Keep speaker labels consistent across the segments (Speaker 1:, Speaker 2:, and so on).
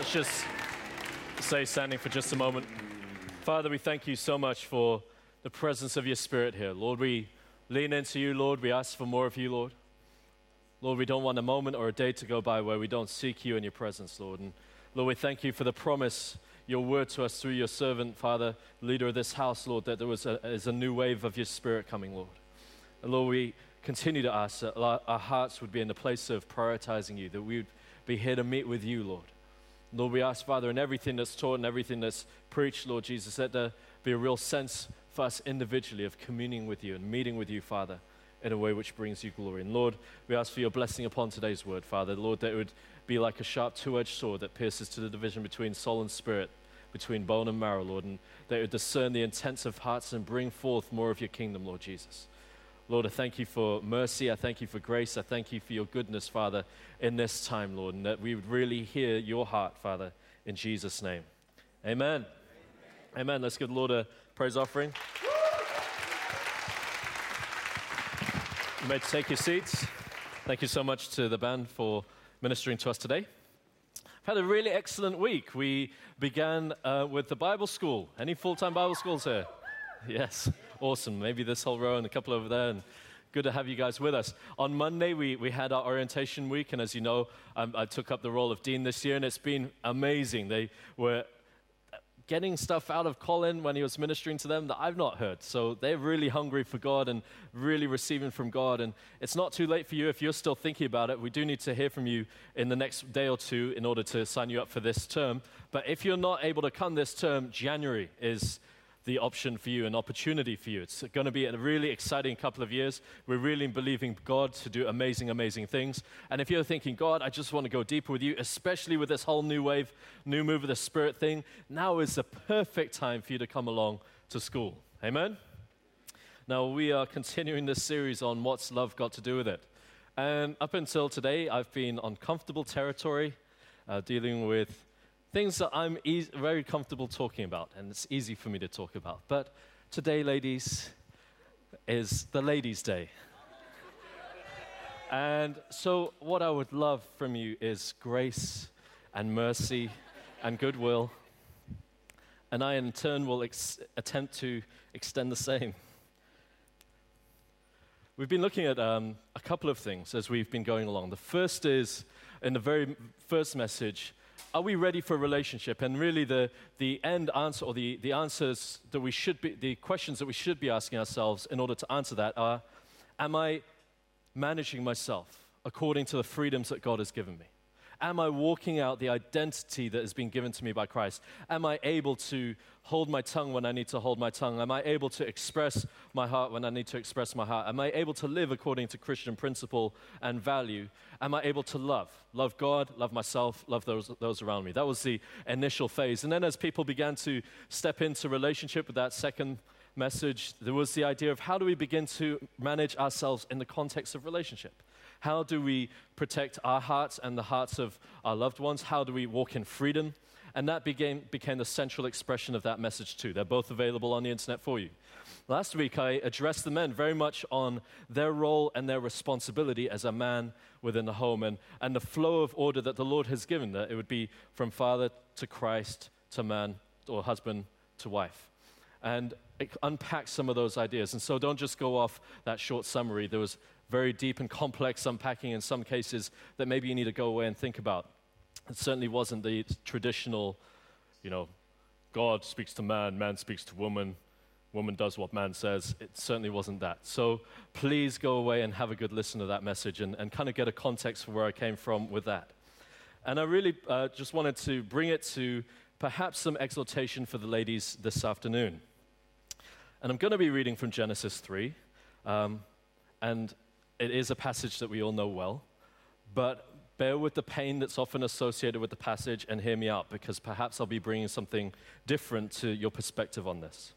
Speaker 1: Let's just stay standing for just a moment. Father, we thank you so much for the presence of your Spirit here. Lord, we lean into you, Lord. We ask for more of you, Lord. Lord, we don't want a moment or a day to go by where we don't seek you in your presence, Lord. And Lord, we thank you for the promise, your word to us through your servant, Father, leader of this house, Lord, that there was a, is a new wave of your Spirit coming, Lord. And Lord, we continue to ask that our hearts would be in the place of prioritizing you, that we would be here to meet with you, Lord. Lord, we ask, Father, in everything that's taught and everything that's preached, Lord Jesus, that there be a real sense for us individually of communing with you and meeting with you, Father, in a way which brings you glory. And Lord, we ask for your blessing upon today's word, Father. Lord, that it would be like a sharp two edged sword that pierces to the division between soul and spirit, between bone and marrow, Lord, and that it would discern the intents of hearts and bring forth more of your kingdom, Lord Jesus. Lord, I thank you for mercy. I thank you for grace. I thank you for your goodness, Father, in this time, Lord, and that we would really hear your heart, Father, in Jesus' name. Amen. Amen. Amen. Let's give the Lord a praise offering. You may take your seats. Thank you so much to the band for ministering to us today. I've had a really excellent week. We began uh, with the Bible school. Any full time Bible schools here? Yes, awesome. Maybe this whole row and a couple over there. And good to have you guys with us. On Monday, we, we had our orientation week, and as you know, um, I took up the role of dean this year, and it's been amazing. They were getting stuff out of Colin when he was ministering to them that I've not heard. So they're really hungry for God and really receiving from God. And it's not too late for you if you're still thinking about it. We do need to hear from you in the next day or two in order to sign you up for this term. But if you're not able to come this term, January is the option for you, an opportunity for you. It's going to be a really exciting couple of years. We're really believing God to do amazing, amazing things. And if you're thinking, God, I just want to go deeper with you, especially with this whole new wave, new move of the Spirit thing, now is the perfect time for you to come along to school. Amen? Now, we are continuing this series on what's love got to do with it. And up until today, I've been on comfortable territory, uh, dealing with things that I'm e- very comfortable talking about, and it's easy for me to talk about. But today, ladies, is the Ladies' Day. and so, what I would love from you is grace and mercy and goodwill. And I, in turn, will attempt to extend the same. We've been looking at um, a couple of things as we've been going along. The first is, in the very first message, are we ready for a relationship? And really, the, the end answer, or the, the answers that we should be, the questions that we should be asking ourselves in order to answer that are Am I managing myself according to the freedoms that God has given me? Am I walking out the identity that has been given to me by Christ? Am I able to hold my tongue when I need to hold my tongue? Am I able to express my heart when I need to express my heart? Am I able to live according to Christian principle and value? Am I able to love? Love God, love myself, love those, those around me. That was the initial phase. And then as people began to step into relationship with that second message, there was the idea of how do we begin to manage ourselves in the context of relationship? How do we protect our hearts and the hearts of our loved ones? How do we walk in freedom? And that became, became the central expression of that message, too. They're both available on the internet for you. Last week, I addressed the men very much on their role and their responsibility as a man within the home and, and the flow of order that the Lord has given, that it would be from father to Christ to man or husband to wife. And it unpacks some of those ideas. And so don't just go off that short summary. There was very deep and complex unpacking in some cases that maybe you need to go away and think about. It certainly wasn't the traditional, you know, God speaks to man, man speaks to woman, woman does what man says. It certainly wasn't that. So please go away and have a good listen to that message and, and kind of get a context for where I came from with that. And I really uh, just wanted to bring it to perhaps some exhortation for the ladies this afternoon. And I'm going to be reading from Genesis 3. Um, and it is a passage that we all know well, but bear with the pain that's often associated with the passage and hear me out because perhaps I'll be bringing something different to your perspective on this.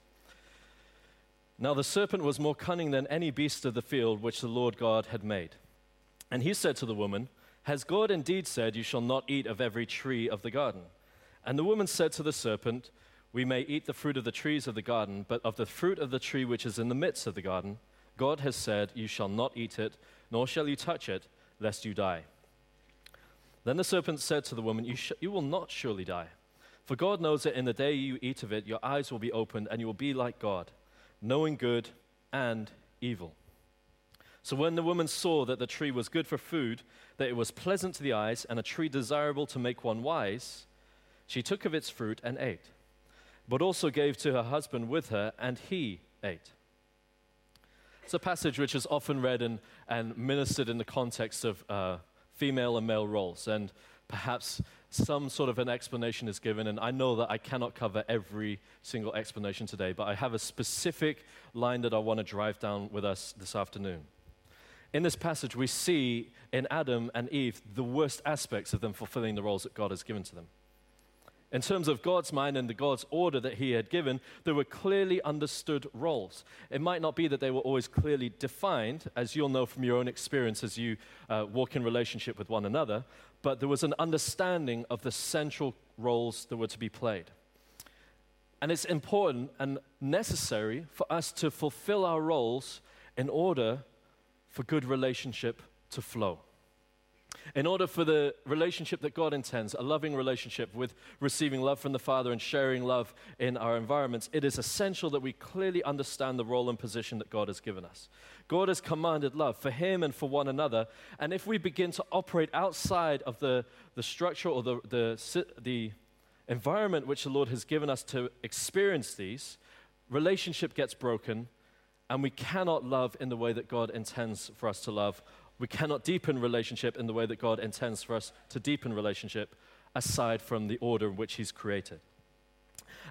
Speaker 1: Now, the serpent was more cunning than any beast of the field which the Lord God had made. And he said to the woman, Has God indeed said, You shall not eat of every tree of the garden? And the woman said to the serpent, We may eat the fruit of the trees of the garden, but of the fruit of the tree which is in the midst of the garden, God has said, You shall not eat it, nor shall you touch it, lest you die. Then the serpent said to the woman, you, sh- you will not surely die. For God knows that in the day you eat of it, your eyes will be opened, and you will be like God, knowing good and evil. So when the woman saw that the tree was good for food, that it was pleasant to the eyes, and a tree desirable to make one wise, she took of its fruit and ate, but also gave to her husband with her, and he ate. It's a passage which is often read and, and ministered in the context of uh, female and male roles. And perhaps some sort of an explanation is given. And I know that I cannot cover every single explanation today, but I have a specific line that I want to drive down with us this afternoon. In this passage, we see in Adam and Eve the worst aspects of them fulfilling the roles that God has given to them. In terms of God's mind and the God's order that He had given, there were clearly understood roles. It might not be that they were always clearly defined, as you'll know from your own experience as you uh, walk in relationship with one another, but there was an understanding of the central roles that were to be played. And it's important and necessary for us to fulfill our roles in order for good relationship to flow. In order for the relationship that God intends, a loving relationship with receiving love from the Father and sharing love in our environments, it is essential that we clearly understand the role and position that God has given us. God has commanded love for Him and for one another. And if we begin to operate outside of the, the structure or the, the, the environment which the Lord has given us to experience these, relationship gets broken, and we cannot love in the way that God intends for us to love we cannot deepen relationship in the way that God intends for us to deepen relationship aside from the order in which He's created.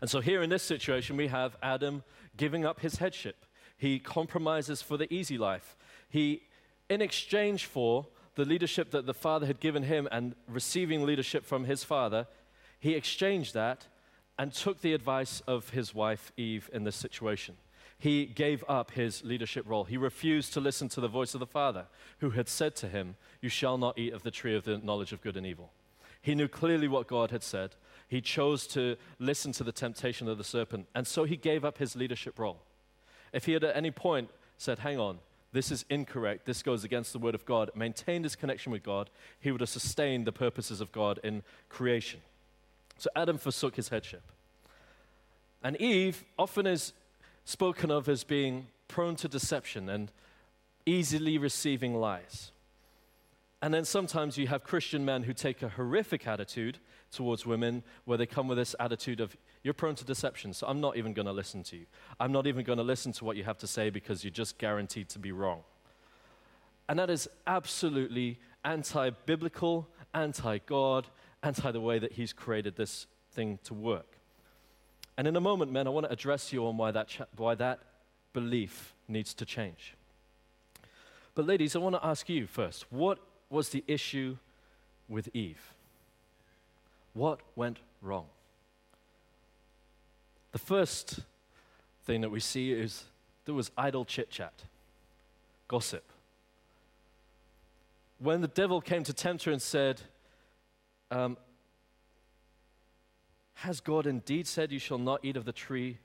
Speaker 1: And so, here in this situation, we have Adam giving up his headship. He compromises for the easy life. He, in exchange for the leadership that the father had given him and receiving leadership from his father, he exchanged that and took the advice of his wife Eve in this situation he gave up his leadership role. He refused to listen to the voice of the Father, who had said to him, You shall not eat of the tree of the knowledge of good and evil. He knew clearly what God had said. He chose to listen to the temptation of the serpent, and so he gave up his leadership role. If he had at any point said, Hang on, this is incorrect, this goes against the word of God, maintained his connection with God, he would have sustained the purposes of God in creation. So Adam forsook his headship. And Eve often is spoken of as being prone to deception and easily receiving lies. And then sometimes you have Christian men who take a horrific attitude towards women where they come with this attitude of, you're prone to deception, so I'm not even going to listen to you. I'm not even going to listen to what you have to say because you're just guaranteed to be wrong. And that is absolutely anti biblical, anti God, anti the way that He's created this thing to work. And in a moment, men, I want to address you on why that, cha- why that belief needs to change. But, ladies, I want to ask you first what was the issue with Eve? What went wrong? The first thing that we see is there was idle chit chat, gossip. When the devil came to tempt her and said, um, has God indeed said, You shall not eat of the tree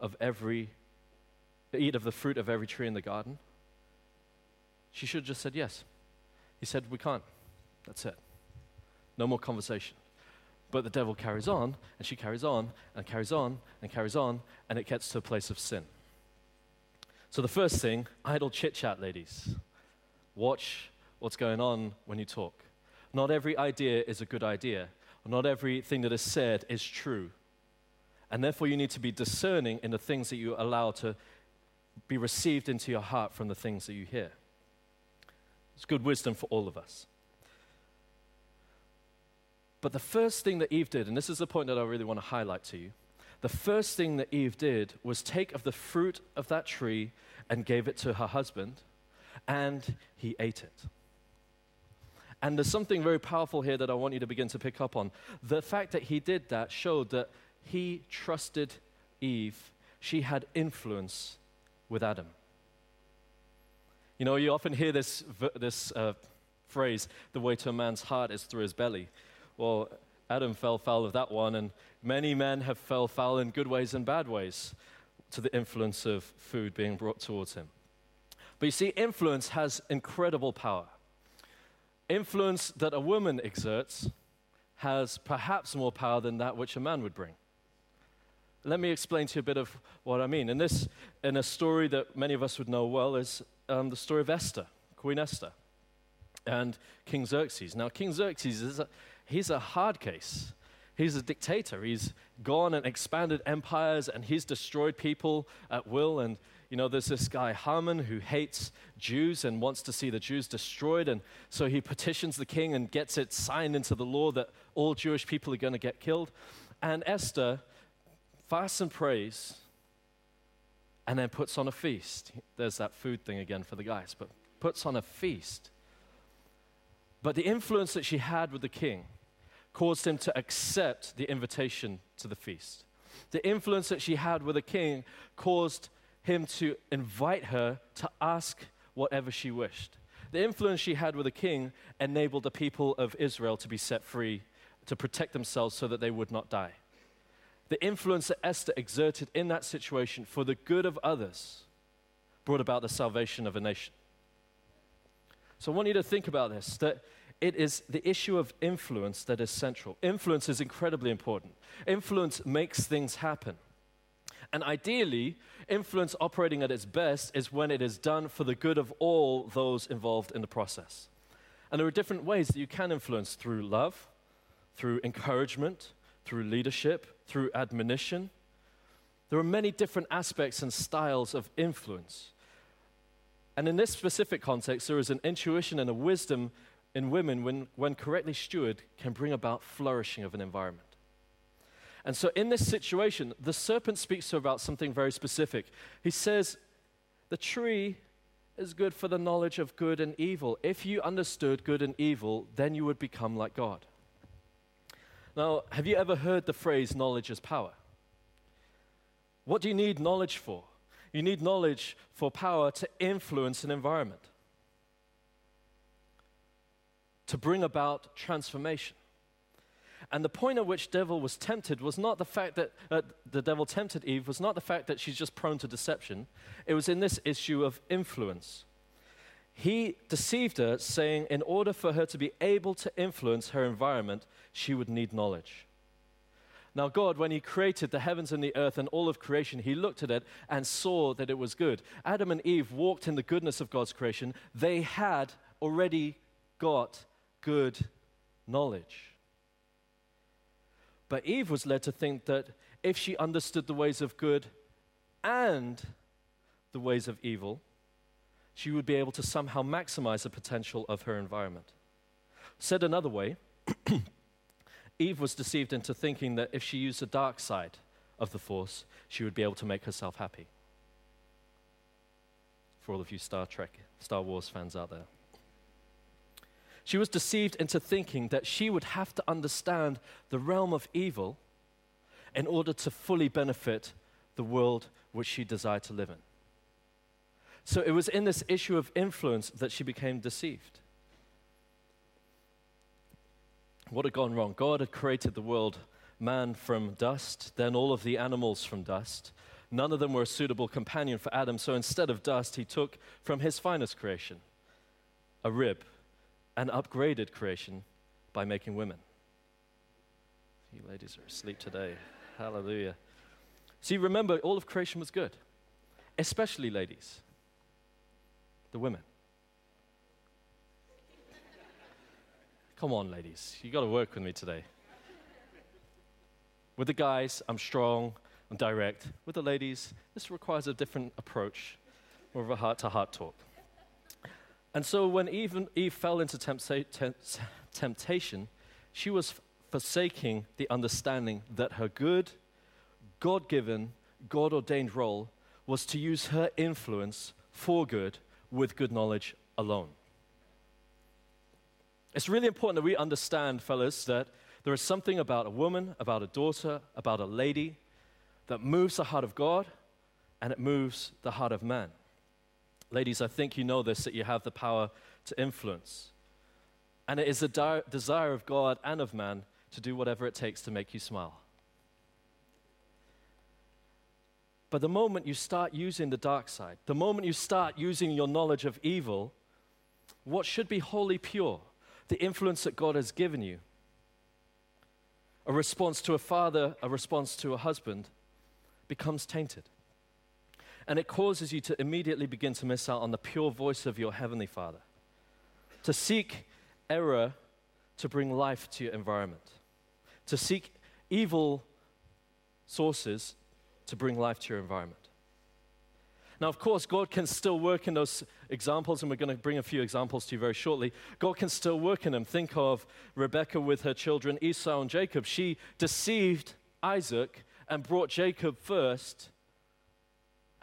Speaker 1: of every, eat of the fruit of every tree in the garden? She should have just said yes. He said, We can't. That's it. No more conversation. But the devil carries on, and she carries on, and carries on, and carries on, and it gets to a place of sin. So, the first thing idle chit chat, ladies. Watch what's going on when you talk. Not every idea is a good idea, not everything that is said is true. And therefore, you need to be discerning in the things that you allow to be received into your heart from the things that you hear. It's good wisdom for all of us. But the first thing that Eve did, and this is the point that I really want to highlight to you, the first thing that Eve did was take of the fruit of that tree and gave it to her husband, and he ate it. And there's something very powerful here that I want you to begin to pick up on. The fact that he did that showed that he trusted Eve, she had influence with Adam. You know, you often hear this, this uh, phrase, the way to a man's heart is through his belly. Well, Adam fell foul of that one, and many men have fell foul in good ways and bad ways to the influence of food being brought towards him. But you see, influence has incredible power. Influence that a woman exerts has perhaps more power than that which a man would bring. Let me explain to you a bit of what I mean. In this, in a story that many of us would know well, is um, the story of Esther, Queen Esther, and King Xerxes. Now, King Xerxes is a, he's a hard case. He's a dictator. He's gone and expanded empires, and he's destroyed people at will. And you know, there's this guy Haman who hates Jews and wants to see the Jews destroyed, and so he petitions the king and gets it signed into the law that all Jewish people are going to get killed. And Esther fasts and prays, and then puts on a feast. There's that food thing again for the guys, but puts on a feast. But the influence that she had with the king caused him to accept the invitation to the feast. The influence that she had with the king caused him to invite her to ask whatever she wished. The influence she had with the king enabled the people of Israel to be set free, to protect themselves so that they would not die. The influence that Esther exerted in that situation for the good of others brought about the salvation of a nation. So I want you to think about this that it is the issue of influence that is central. Influence is incredibly important. Influence makes things happen. And ideally, influence operating at its best is when it is done for the good of all those involved in the process. And there are different ways that you can influence through love, through encouragement, through leadership, through admonition. There are many different aspects and styles of influence. And in this specific context, there is an intuition and a wisdom in women when, when correctly stewarded can bring about flourishing of an environment. And so, in this situation, the serpent speaks to her about something very specific. He says, The tree is good for the knowledge of good and evil. If you understood good and evil, then you would become like God. Now, have you ever heard the phrase knowledge is power? What do you need knowledge for? You need knowledge for power to influence an environment, to bring about transformation. And the point at which devil was tempted was not the fact that uh, the devil tempted Eve was not the fact that she's just prone to deception. It was in this issue of influence. He deceived her, saying, in order for her to be able to influence her environment, she would need knowledge. Now, God, when He created the heavens and the earth and all of creation, He looked at it and saw that it was good. Adam and Eve walked in the goodness of God's creation. They had already got good knowledge. But Eve was led to think that if she understood the ways of good and the ways of evil, she would be able to somehow maximize the potential of her environment. Said another way, Eve was deceived into thinking that if she used the dark side of the force, she would be able to make herself happy. For all of you Star Trek, Star Wars fans out there. She was deceived into thinking that she would have to understand the realm of evil in order to fully benefit the world which she desired to live in. So it was in this issue of influence that she became deceived. What had gone wrong? God had created the world, man from dust, then all of the animals from dust. None of them were a suitable companion for Adam, so instead of dust, he took from his finest creation a rib and upgraded creation by making women. You ladies are asleep today. Hallelujah. See, remember, all of creation was good, especially ladies the women. Come on, ladies. You got to work with me today. With the guys, I'm strong, I'm direct. With the ladies, this requires a different approach, more of a heart to heart talk. And so when Eve, Eve fell into temptation, she was forsaking the understanding that her good, God given, God ordained role was to use her influence for good with good knowledge alone. It's really important that we understand, fellas, that there is something about a woman, about a daughter, about a lady that moves the heart of God and it moves the heart of man. Ladies, I think you know this that you have the power to influence. And it is the di- desire of God and of man to do whatever it takes to make you smile. But the moment you start using the dark side, the moment you start using your knowledge of evil, what should be wholly pure, the influence that God has given you, a response to a father, a response to a husband, becomes tainted. And it causes you to immediately begin to miss out on the pure voice of your Heavenly Father, to seek error to bring life to your environment, to seek evil sources to bring life to your environment. Now, of course, God can still work in those examples, and we're going to bring a few examples to you very shortly. God can still work in them. Think of Rebekah with her children, Esau and Jacob. She deceived Isaac and brought Jacob first.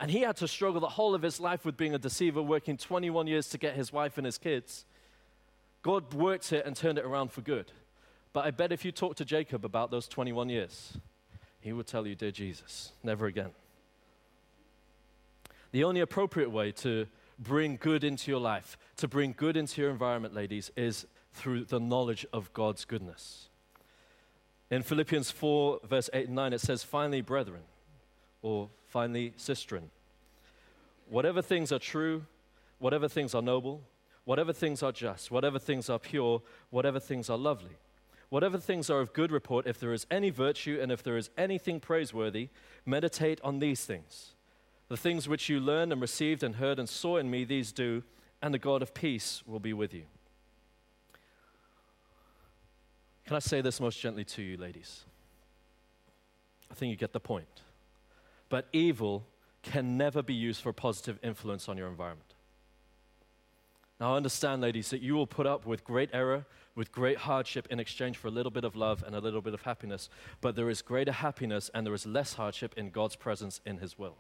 Speaker 1: And he had to struggle the whole of his life with being a deceiver, working 21 years to get his wife and his kids. God worked it and turned it around for good. But I bet if you talk to Jacob about those 21 years, he would tell you, Dear Jesus, never again. The only appropriate way to bring good into your life, to bring good into your environment, ladies, is through the knowledge of God's goodness. In Philippians 4, verse 8 and 9, it says, Finally, brethren, or finally, sistren, whatever things are true, whatever things are noble, whatever things are just, whatever things are pure, whatever things are lovely, whatever things are of good report, if there is any virtue and if there is anything praiseworthy, meditate on these things. The things which you learned and received and heard and saw in me, these do, and the God of peace will be with you. Can I say this most gently to you, ladies? I think you get the point. But evil can never be used for positive influence on your environment. Now, understand, ladies, that you will put up with great error, with great hardship in exchange for a little bit of love and a little bit of happiness. But there is greater happiness and there is less hardship in God's presence in His will.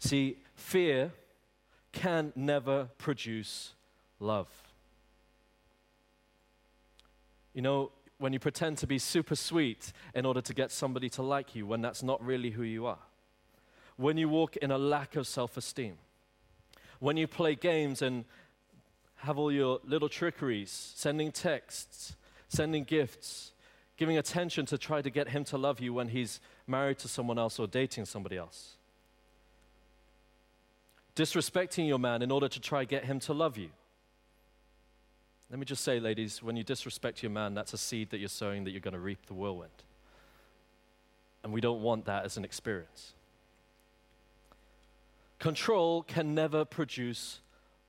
Speaker 1: See, fear can never produce love. You know, when you pretend to be super sweet in order to get somebody to like you when that's not really who you are. When you walk in a lack of self esteem. When you play games and have all your little trickeries, sending texts, sending gifts, giving attention to try to get him to love you when he's married to someone else or dating somebody else disrespecting your man in order to try to get him to love you. Let me just say, ladies, when you disrespect your man, that's a seed that you're sowing that you're going to reap the whirlwind. And we don't want that as an experience. Control can never produce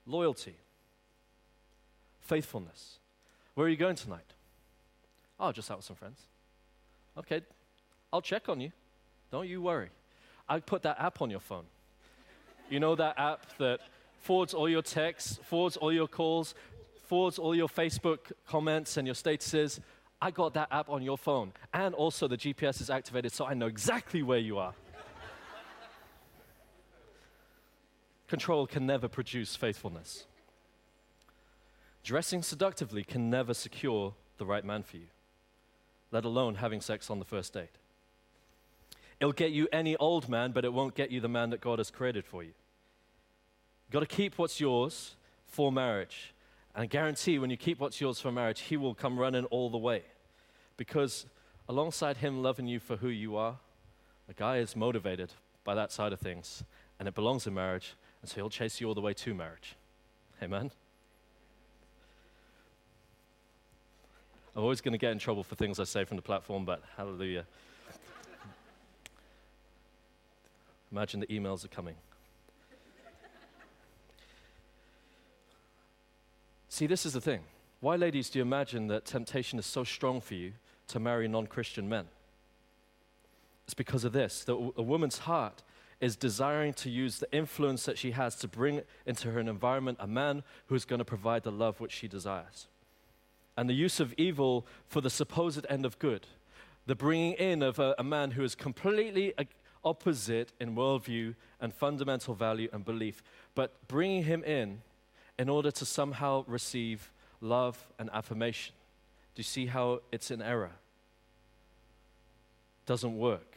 Speaker 1: loyalty, faithfulness. Where are you going tonight? Oh, just out with some friends. Okay, I'll check on you. Don't you worry. I put that app on your phone. You know that app that forwards all your texts, forwards all your calls, forwards all your Facebook comments and your statuses. I got that app on your phone. And also the GPS is activated so I know exactly where you are. Control can never produce faithfulness. Dressing seductively can never secure the right man for you, let alone having sex on the first date. It'll get you any old man, but it won't get you the man that God has created for you. You've got to keep what's yours for marriage. And I guarantee when you keep what's yours for marriage, He will come running all the way. Because alongside Him loving you for who you are, a guy is motivated by that side of things, and it belongs in marriage, and so He'll chase you all the way to marriage. Amen? I'm always going to get in trouble for things I say from the platform, but hallelujah. Imagine the emails are coming. See, this is the thing. Why, ladies, do you imagine that temptation is so strong for you to marry non Christian men? It's because of this that a woman's heart is desiring to use the influence that she has to bring into her environment a man who is going to provide the love which she desires. And the use of evil for the supposed end of good, the bringing in of a, a man who is completely opposite in worldview and fundamental value and belief, but bringing him in in order to somehow receive love and affirmation. Do you see how it's an error? Doesn't work.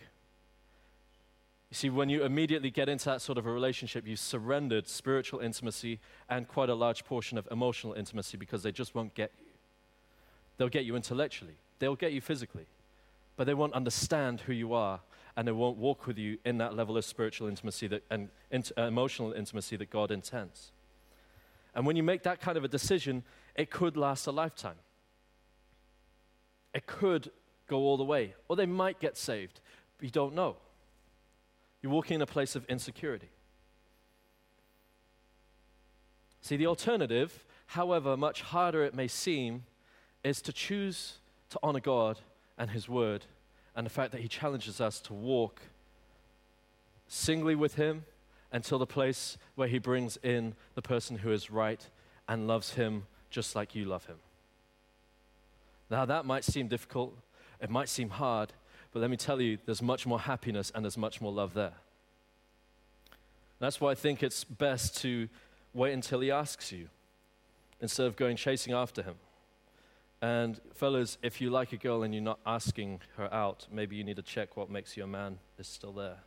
Speaker 1: You see, when you immediately get into that sort of a relationship, you surrendered spiritual intimacy and quite a large portion of emotional intimacy because they just won't get you. They'll get you intellectually, they'll get you physically, but they won't understand who you are and they won't walk with you in that level of spiritual intimacy that, and int- uh, emotional intimacy that God intends. And when you make that kind of a decision, it could last a lifetime. It could go all the way, or they might get saved, but you don't know. You're walking in a place of insecurity. See, the alternative, however much harder it may seem, is to choose to honor God and His Word and the fact that He challenges us to walk singly with Him until the place where He brings in the person who is right and loves Him just like you love Him. Now, that might seem difficult, it might seem hard, but let me tell you, there's much more happiness and there's much more love there. That's why I think it's best to wait until He asks you instead of going chasing after Him. And, fellas, if you like a girl and you're not asking her out, maybe you need to check what makes you a man is still there.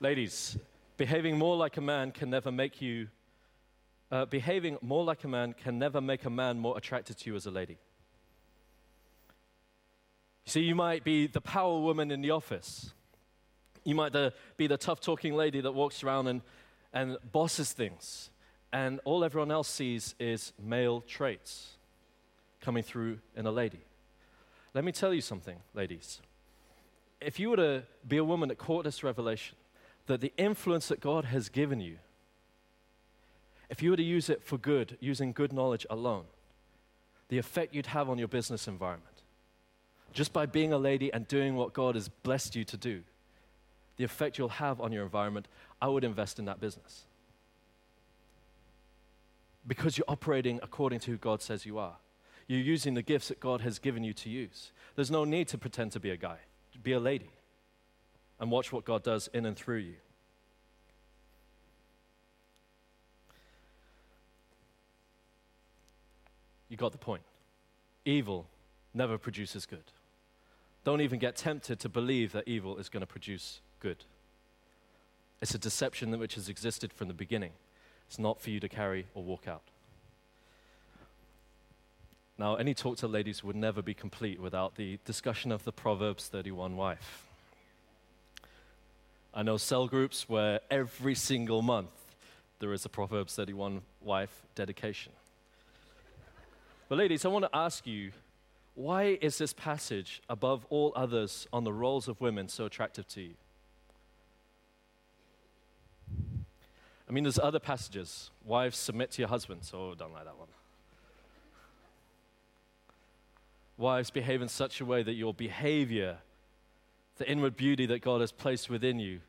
Speaker 1: Ladies, behaving more like a man can never make you, uh, behaving more like a man can never make a man more attracted to you as a lady. You see, you might be the power woman in the office. You might be the tough talking lady that walks around and, and bosses things. And all everyone else sees is male traits coming through in a lady. Let me tell you something, ladies. If you were to be a woman that caught this revelation, that the influence that God has given you, if you were to use it for good, using good knowledge alone, the effect you'd have on your business environment, just by being a lady and doing what God has blessed you to do, the effect you'll have on your environment, I would invest in that business. Because you're operating according to who God says you are. You're using the gifts that God has given you to use. There's no need to pretend to be a guy, be a lady and watch what God does in and through you. You got the point. Evil never produces good. Don't even get tempted to believe that evil is going to produce good. It's a deception which has existed from the beginning. It's not for you to carry or walk out. Now, any talk to ladies would never be complete without the discussion of the Proverbs 31 wife. I know cell groups where every single month there is a Proverbs 31 wife dedication. But, ladies, I want to ask you why is this passage, above all others on the roles of women, so attractive to you? I mean, there's other passages. Wives, submit to your husbands. Oh, don't like that one. Wives, behave in such a way that your behavior, the inward beauty that God has placed within you,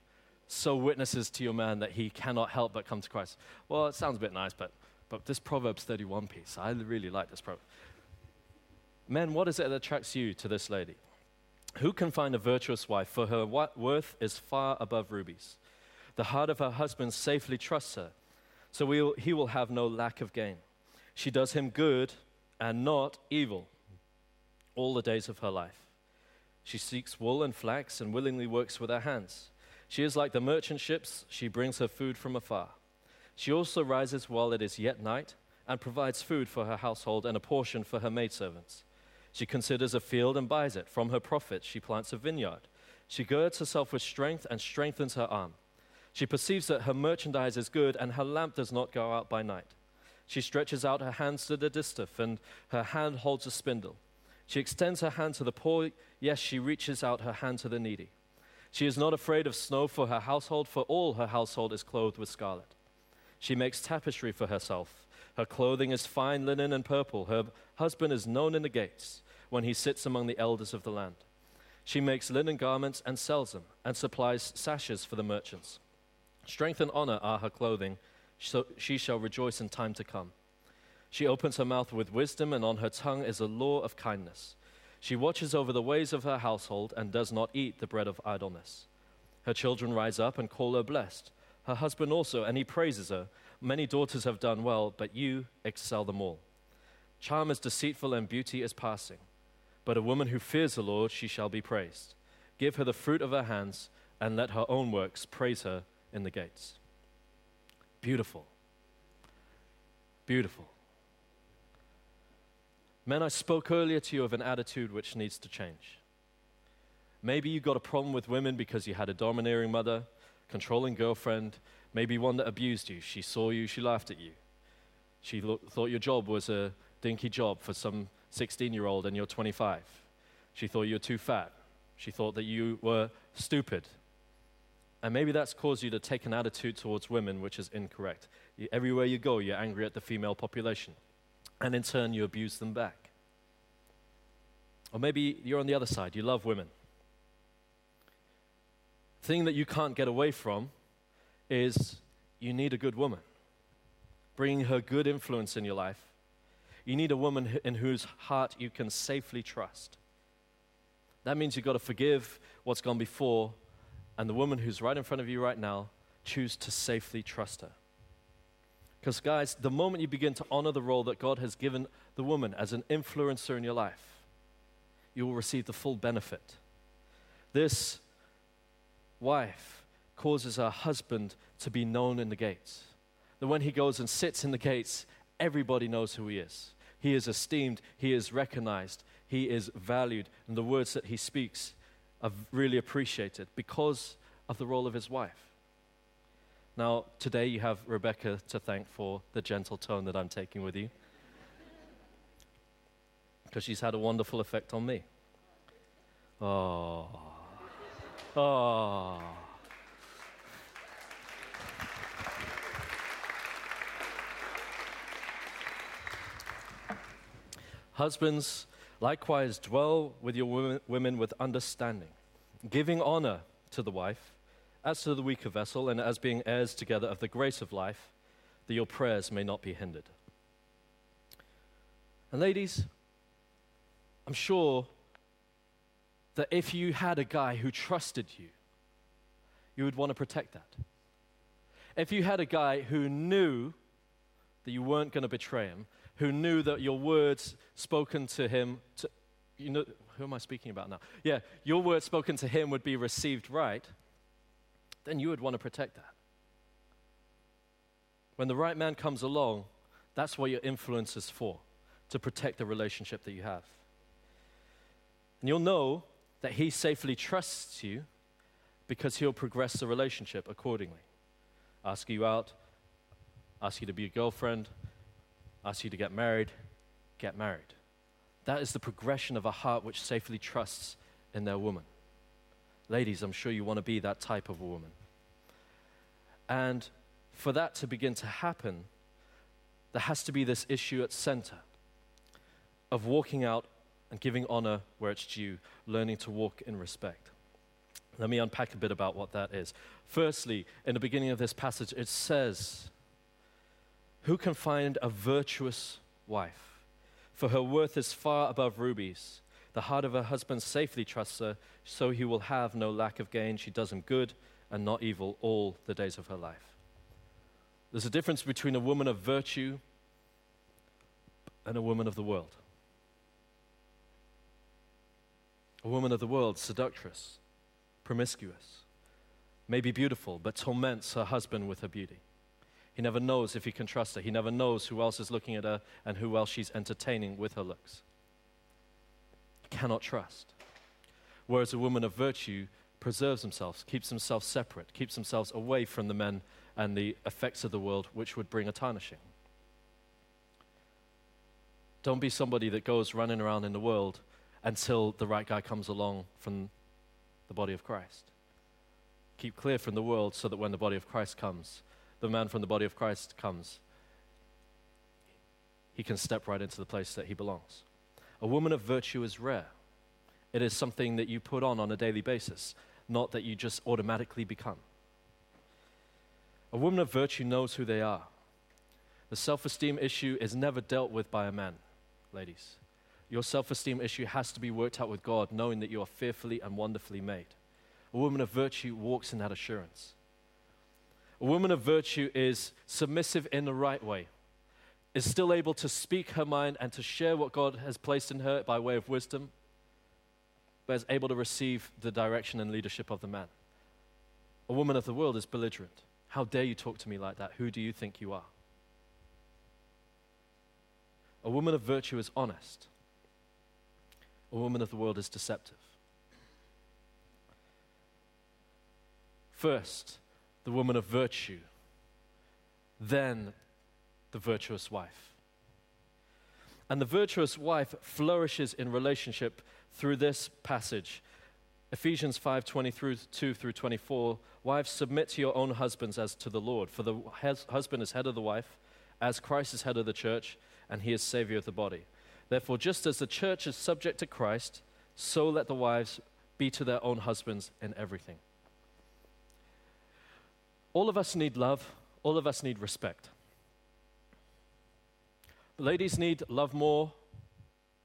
Speaker 1: so witnesses to your man that he cannot help but come to Christ. Well, it sounds a bit nice, but, but this Proverbs 31 piece, I really like this proverb. Men, what is it that attracts you to this lady? Who can find a virtuous wife? For her worth is far above rubies. The heart of her husband safely trusts her, so we'll, he will have no lack of gain. She does him good and not evil all the days of her life. She seeks wool and flax and willingly works with her hands. She is like the merchant ships, she brings her food from afar. She also rises while it is yet night and provides food for her household and a portion for her maidservants. She considers a field and buys it. From her profits, she plants a vineyard. She girds herself with strength and strengthens her arm. She perceives that her merchandise is good and her lamp does not go out by night. She stretches out her hands to the distaff and her hand holds a spindle. She extends her hand to the poor, yes, she reaches out her hand to the needy. She is not afraid of snow for her household, for all her household is clothed with scarlet. She makes tapestry for herself. Her clothing is fine linen and purple. Her husband is known in the gates when he sits among the elders of the land. She makes linen garments and sells them, and supplies sashes for the merchants. Strength and honor are her clothing, so she shall rejoice in time to come. She opens her mouth with wisdom, and on her tongue is a law of kindness. She watches over the ways of her household and does not eat the bread of idleness. Her children rise up and call her blessed. Her husband also, and he praises her. Many daughters have done well, but you excel them all. Charm is deceitful and beauty is passing. But a woman who fears the Lord, she shall be praised. Give her the fruit of her hands, and let her own works praise her in the gates. Beautiful. Beautiful. Men, I spoke earlier to you of an attitude which needs to change. Maybe you got a problem with women because you had a domineering mother, controlling girlfriend, maybe one that abused you. She saw you, she laughed at you. She lo- thought your job was a dinky job for some 16 year old and you're 25. She thought you were too fat. She thought that you were stupid. And maybe that's caused you to take an attitude towards women which is incorrect. Everywhere you go, you're angry at the female population. And in turn, you abuse them back. Or maybe you're on the other side, you love women. Thing that you can't get away from is you need a good woman, bringing her good influence in your life. You need a woman in whose heart you can safely trust. That means you've got to forgive what's gone before, and the woman who's right in front of you right now, choose to safely trust her. Because, guys, the moment you begin to honor the role that God has given the woman as an influencer in your life, you will receive the full benefit. This wife causes her husband to be known in the gates. That when he goes and sits in the gates, everybody knows who he is. He is esteemed, he is recognized, he is valued, and the words that he speaks are really appreciated because of the role of his wife. Now, today you have Rebecca to thank for the gentle tone that I'm taking with you. Because she's had a wonderful effect on me. Oh. Oh. Husbands, likewise, dwell with your women with understanding, giving honor to the wife as to the weaker vessel, and as being heirs together of the grace of life, that your prayers may not be hindered. And, ladies, I'm sure that if you had a guy who trusted you, you would want to protect that. If you had a guy who knew that you weren't going to betray him, who knew that your words spoken to him, to, you know, who am I speaking about now? Yeah, your words spoken to him would be received right then you would want to protect that. When the right man comes along, that's what your influence is for, to protect the relationship that you have. And you'll know that he safely trusts you because he'll progress the relationship accordingly. Ask you out, ask you to be a girlfriend, ask you to get married, get married. That is the progression of a heart which safely trusts in their woman. Ladies, I'm sure you want to be that type of a woman. And for that to begin to happen, there has to be this issue at center of walking out and giving honor where it's due, learning to walk in respect. Let me unpack a bit about what that is. Firstly, in the beginning of this passage, it says, Who can find a virtuous wife? For her worth is far above rubies. The heart of her husband safely trusts her, so he will have no lack of gain. She does him good and not evil all the days of her life. There's a difference between a woman of virtue and a woman of the world. A woman of the world, seductress, promiscuous, may be beautiful, but torments her husband with her beauty. He never knows if he can trust her. He never knows who else is looking at her and who else she's entertaining with her looks cannot trust. Whereas a woman of virtue preserves themselves, keeps themselves separate, keeps themselves away from the men and the effects of the world which would bring a tarnishing. Don't be somebody that goes running around in the world until the right guy comes along from the body of Christ. Keep clear from the world so that when the body of Christ comes, the man from the body of Christ comes, he can step right into the place that he belongs. A woman of virtue is rare. It is something that you put on on a daily basis, not that you just automatically become. A woman of virtue knows who they are. The self esteem issue is never dealt with by a man, ladies. Your self esteem issue has to be worked out with God, knowing that you are fearfully and wonderfully made. A woman of virtue walks in that assurance. A woman of virtue is submissive in the right way is still able to speak her mind and to share what God has placed in her by way of wisdom, but is able to receive the direction and leadership of the man. A woman of the world is belligerent. How dare you talk to me like that? Who do you think you are? A woman of virtue is honest. A woman of the world is deceptive. First, the woman of virtue, then the virtuous wife. And the virtuous wife flourishes in relationship through this passage. Ephesians 5 22 through 24. Wives, submit to your own husbands as to the Lord. For the husband is head of the wife, as Christ is head of the church, and he is Savior of the body. Therefore, just as the church is subject to Christ, so let the wives be to their own husbands in everything. All of us need love, all of us need respect. Ladies need love more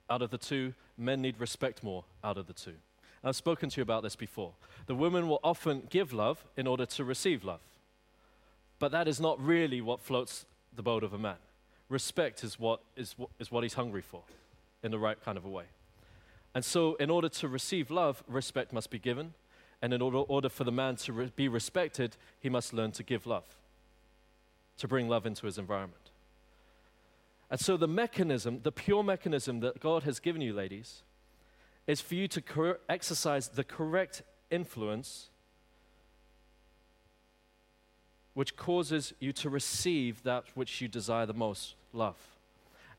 Speaker 1: out of the two, men need respect more out of the two. I've spoken to you about this before. The woman will often give love in order to receive love. But that is not really what floats the boat of a man. Respect is what, is, is what he's hungry for in the right kind of a way. And so, in order to receive love, respect must be given. And in order, order for the man to re- be respected, he must learn to give love, to bring love into his environment. And so, the mechanism, the pure mechanism that God has given you, ladies, is for you to cor- exercise the correct influence which causes you to receive that which you desire the most love.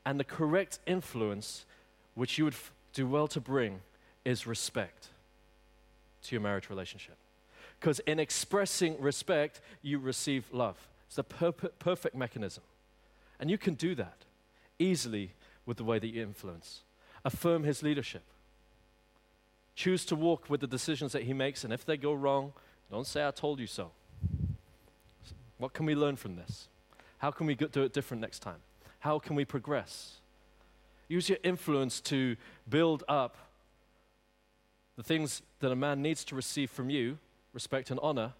Speaker 1: And the correct influence which you would f- do well to bring is respect to your marriage relationship. Because in expressing respect, you receive love. It's the per- perfect mechanism. And you can do that easily with the way that you influence. Affirm his leadership. Choose to walk with the decisions that he makes, and if they go wrong, don't say, I told you so. What can we learn from this? How can we do it different next time? How can we progress? Use your influence to build up the things that a man needs to receive from you respect and honor,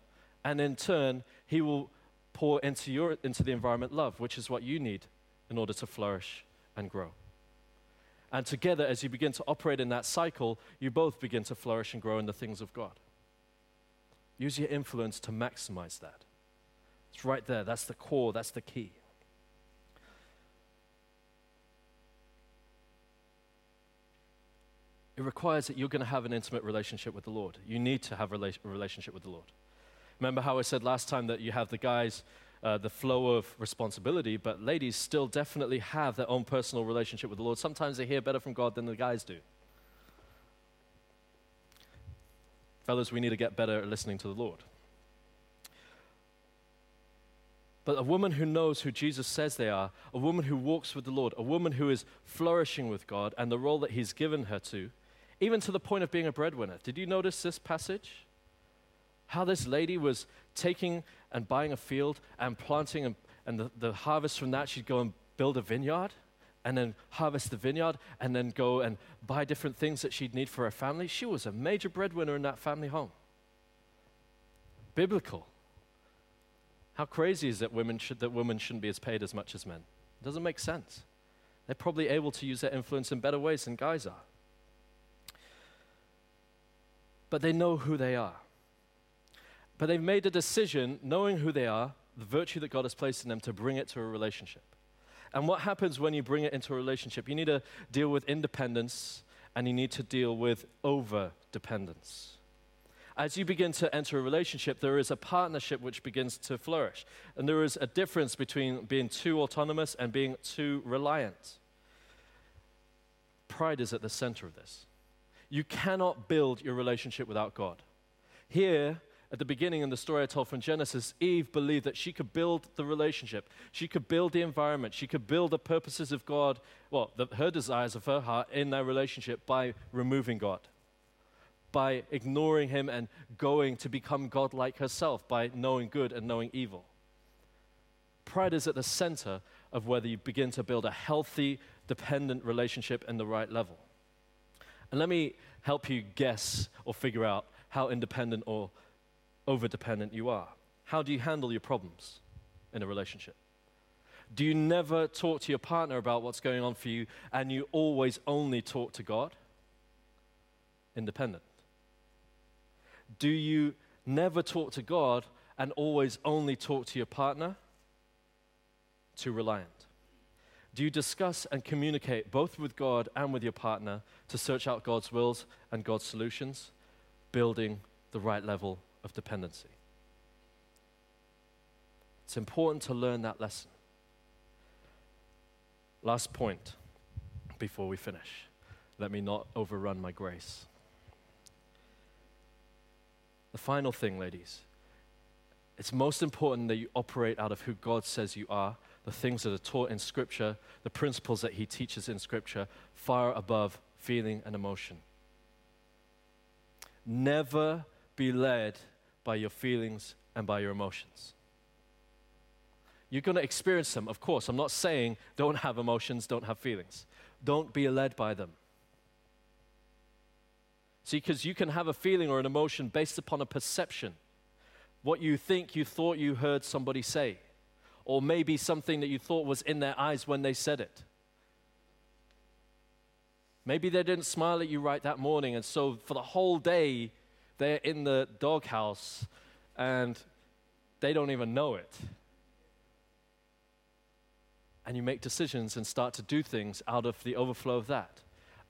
Speaker 1: and in turn, he will pour into, your, into the environment love, which is what you need in order to flourish and grow. And together, as you begin to operate in that cycle, you both begin to flourish and grow in the things of God. Use your influence to maximize that. It's right there. That's the core, that's the key. It requires that you're going to have an intimate relationship with the Lord. You need to have a relationship with the Lord. Remember how I said last time that you have the guys uh, the flow of responsibility, but ladies still definitely have their own personal relationship with the Lord. Sometimes they hear better from God than the guys do. Fellas, we need to get better at listening to the Lord. But a woman who knows who Jesus says they are, a woman who walks with the Lord, a woman who is flourishing with God and the role that He's given her to, even to the point of being a breadwinner. Did you notice this passage? How this lady was taking and buying a field and planting, and, and the, the harvest from that, she'd go and build a vineyard and then harvest the vineyard and then go and buy different things that she'd need for her family. She was a major breadwinner in that family home. Biblical. How crazy is it women should, that women shouldn't be as paid as much as men? It doesn't make sense. They're probably able to use their influence in better ways than guys are. But they know who they are. But they've made a decision, knowing who they are, the virtue that God has placed in them, to bring it to a relationship. And what happens when you bring it into a relationship? You need to deal with independence and you need to deal with over dependence. As you begin to enter a relationship, there is a partnership which begins to flourish. And there is a difference between being too autonomous and being too reliant. Pride is at the center of this. You cannot build your relationship without God. Here, at the beginning in the story I told from Genesis, Eve believed that she could build the relationship, she could build the environment, she could build the purposes of God, well, the, her desires of her heart in that relationship by removing God, by ignoring Him and going to become God like herself, by knowing good and knowing evil. Pride is at the center of whether you begin to build a healthy, dependent relationship in the right level. And let me help you guess or figure out how independent or over dependent you are. How do you handle your problems in a relationship? Do you never talk to your partner about what's going on for you and you always only talk to God? Independent. Do you never talk to God and always only talk to your partner? Too reliant. Do you discuss and communicate both with God and with your partner to search out God's wills and God's solutions, building the right level of dependency? It's important to learn that lesson. Last point before we finish. Let me not overrun my grace. The final thing, ladies, it's most important that you operate out of who God says you are, the things that are taught in Scripture, the principles that He teaches in Scripture, far above feeling and emotion. Never be led by your feelings and by your emotions. You're going to experience them, of course. I'm not saying don't have emotions, don't have feelings. Don't be led by them. See, because you can have a feeling or an emotion based upon a perception. What you think you thought you heard somebody say, or maybe something that you thought was in their eyes when they said it. Maybe they didn't smile at you right that morning, and so for the whole day, they're in the doghouse and they don't even know it and you make decisions and start to do things out of the overflow of that.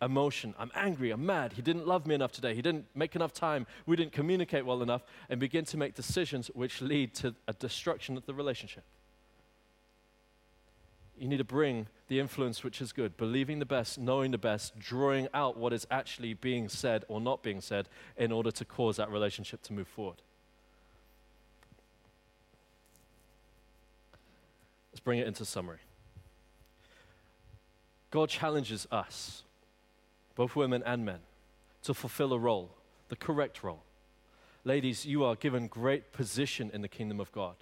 Speaker 1: Emotion, I'm angry, I'm mad, he didn't love me enough today, he didn't make enough time, we didn't communicate well enough, and begin to make decisions which lead to a destruction of the relationship. You need to bring the influence which is good, believing the best, knowing the best, drawing out what is actually being said or not being said in order to cause that relationship to move forward. Let's bring it into summary. God challenges us, both women and men, to fulfill a role, the correct role. Ladies, you are given great position in the kingdom of God.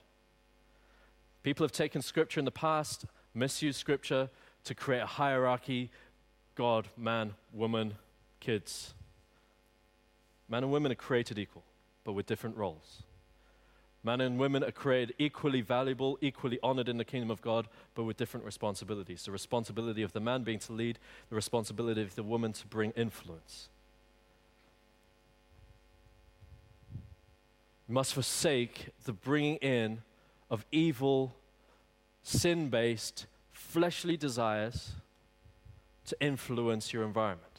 Speaker 1: People have taken scripture in the past, misused scripture to create a hierarchy God, man, woman, kids. Men and women are created equal, but with different roles. Men and women are created equally valuable, equally honored in the kingdom of God, but with different responsibilities. The responsibility of the man being to lead, the responsibility of the woman to bring influence. You must forsake the bringing in of evil, sin based, fleshly desires to influence your environment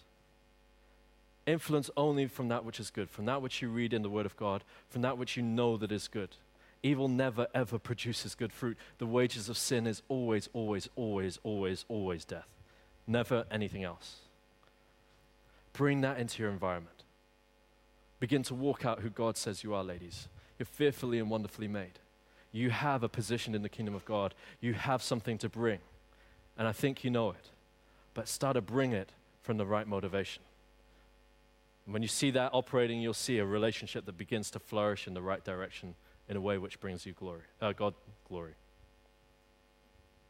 Speaker 1: influence only from that which is good, from that which you read in the Word of God, from that which you know that is good. Evil never, ever produces good fruit. The wages of sin is always, always, always, always, always death. Never anything else. Bring that into your environment. Begin to walk out who God says you are, ladies. You're fearfully and wonderfully made. You have a position in the kingdom of God. You have something to bring. And I think you know it. But start to bring it from the right motivation. When you see that operating, you'll see a relationship that begins to flourish in the right direction in a way which brings you glory, uh, God glory.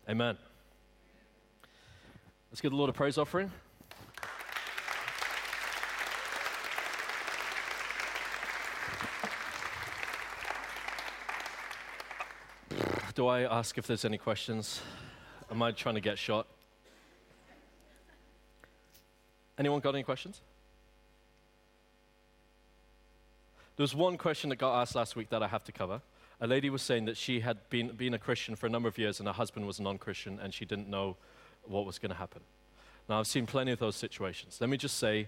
Speaker 1: Amen. Let's give the Lord a praise offering. Do I ask if there's any questions? Am I trying to get shot? Anyone got any questions? There was one question that got asked last week that I have to cover. A lady was saying that she had been, been a Christian for a number of years and her husband was a non Christian and she didn't know what was going to happen. Now, I've seen plenty of those situations. Let me just say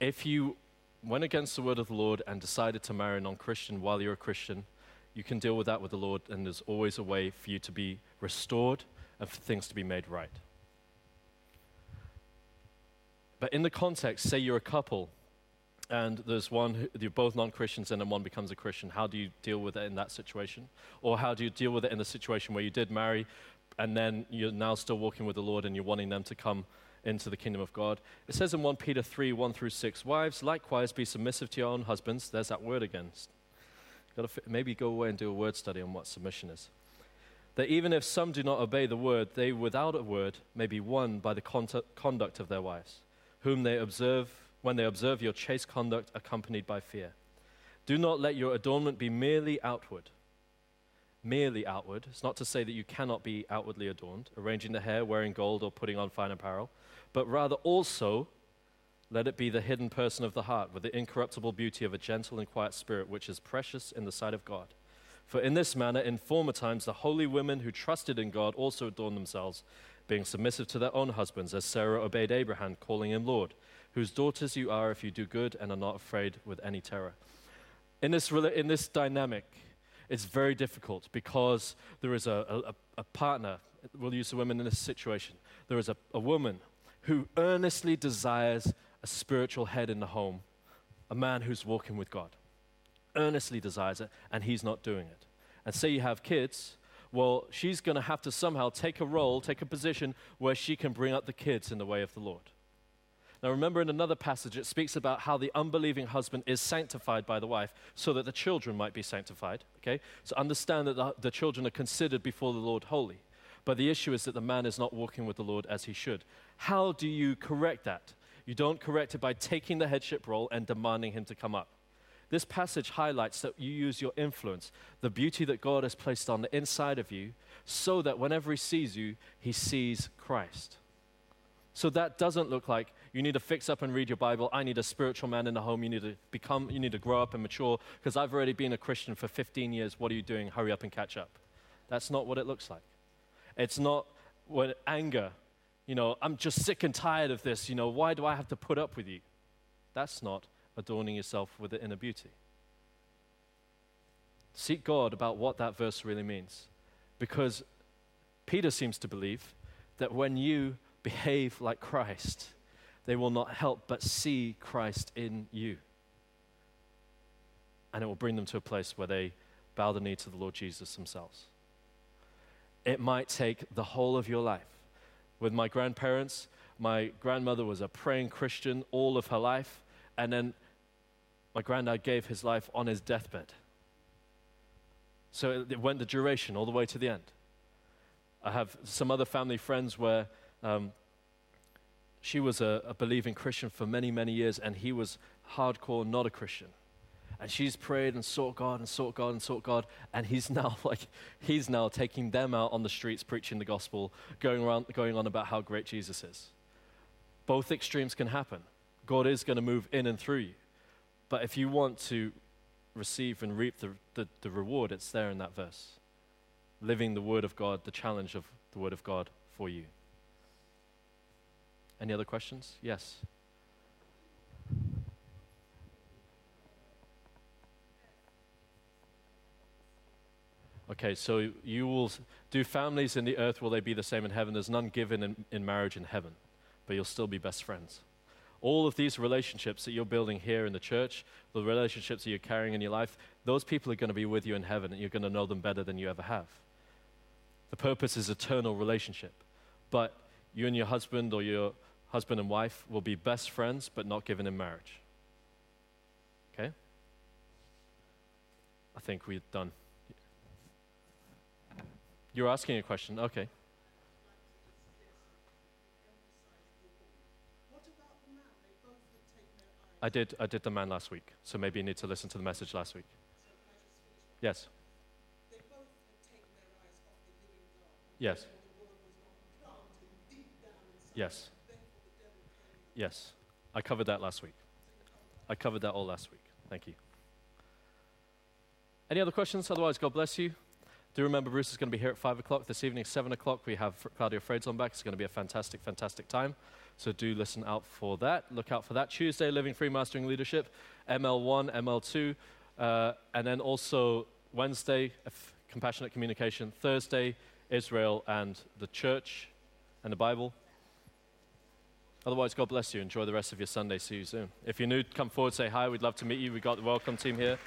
Speaker 1: if you went against the word of the Lord and decided to marry a non Christian while you're a Christian, you can deal with that with the Lord, and there's always a way for you to be restored and for things to be made right. But in the context, say you're a couple and there's one, who, you're both non Christians, and then one becomes a Christian. How do you deal with it in that situation? Or how do you deal with it in the situation where you did marry, and then you're now still walking with the Lord and you're wanting them to come into the kingdom of God? It says in 1 Peter 3 1 through 6, Wives, likewise be submissive to your own husbands. There's that word again. Got to maybe go away and do a word study on what submission is. That even if some do not obey the word, they without a word may be won by the conduct of their wives, whom they observe when they observe your chaste conduct accompanied by fear. Do not let your adornment be merely outward. Merely outward. It's not to say that you cannot be outwardly adorned, arranging the hair, wearing gold, or putting on fine apparel, but rather also let it be the hidden person of the heart, with the incorruptible beauty of a gentle and quiet spirit, which is precious in the sight of God. For in this manner, in former times, the holy women who trusted in God also adorned themselves being submissive to their own husbands, as Sarah obeyed Abraham, calling him Lord, whose daughters you are if you do good and are not afraid with any terror. In this, in this dynamic, it's very difficult because there is a, a, a partner, we'll use the women in this situation, there is a, a woman who earnestly desires a spiritual head in the home, a man who's walking with God. Earnestly desires it, and he's not doing it. And say you have kids, well, she's going to have to somehow take a role, take a position where she can bring up the kids in the way of the Lord. Now, remember in another passage, it speaks about how the unbelieving husband is sanctified by the wife so that the children might be sanctified. Okay? So understand that the, the children are considered before the Lord holy. But the issue is that the man is not walking with the Lord as he should. How do you correct that? You don't correct it by taking the headship role and demanding him to come up. This passage highlights that you use your influence, the beauty that God has placed on the inside of you, so that whenever he sees you, he sees Christ. So that doesn't look like you need to fix up and read your Bible. I need a spiritual man in the home. You need to become, you need to grow up and mature because I've already been a Christian for 15 years. What are you doing? Hurry up and catch up. That's not what it looks like. It's not what anger, you know, I'm just sick and tired of this. You know, why do I have to put up with you? That's not adorning yourself with the inner beauty. Seek God about what that verse really means. Because Peter seems to believe that when you behave like Christ, they will not help but see Christ in you. And it will bring them to a place where they bow the knee to the Lord Jesus themselves. It might take the whole of your life. With my grandparents, my grandmother was a praying Christian all of her life, and then my granddad gave his life on his deathbed. So it went the duration all the way to the end. I have some other family friends where um, she was a, a believing Christian for many, many years, and he was hardcore not a Christian. And she's prayed and sought God and sought God and sought God, and he's now like he's now taking them out on the streets preaching the gospel, going around going on about how great Jesus is. Both extremes can happen. God is going to move in and through you. But if you want to receive and reap the, the, the reward, it's there in that verse. Living the word of God, the challenge of the word of God for you. Any other questions? Yes. Okay, so you will do families in the earth, will they be the same in heaven? There's none given in, in marriage in heaven, but you'll still be best friends. All of these relationships that you're building here in the church, the relationships that you're carrying in your life, those people are going to be with you in heaven, and you're going to know them better than you ever have. The purpose is eternal relationship. But you and your husband or your husband and wife will be best friends, but not given in marriage. Okay? I think we're done. You're asking a question. Okay. I did, I did the man last week, so maybe you need to listen to the message last week. Yes. Yes. Yes. Yes. I covered that last week. I covered that all last week. Thank you. Any other questions? Otherwise, God bless you. Do remember Bruce is going to be here at 5 o'clock. This evening, 7 o'clock, we have Claudia Frades on back. It's going to be a fantastic, fantastic time. So do listen out for that. Look out for that. Tuesday, Living Free Mastering Leadership, ML1, ML2. Uh, and then also Wednesday, Compassionate Communication. Thursday, Israel and the church and the Bible. Otherwise, God bless you. Enjoy the rest of your Sunday. See you soon. If you're new, come forward, say hi. We'd love to meet you. We've got the welcome team here.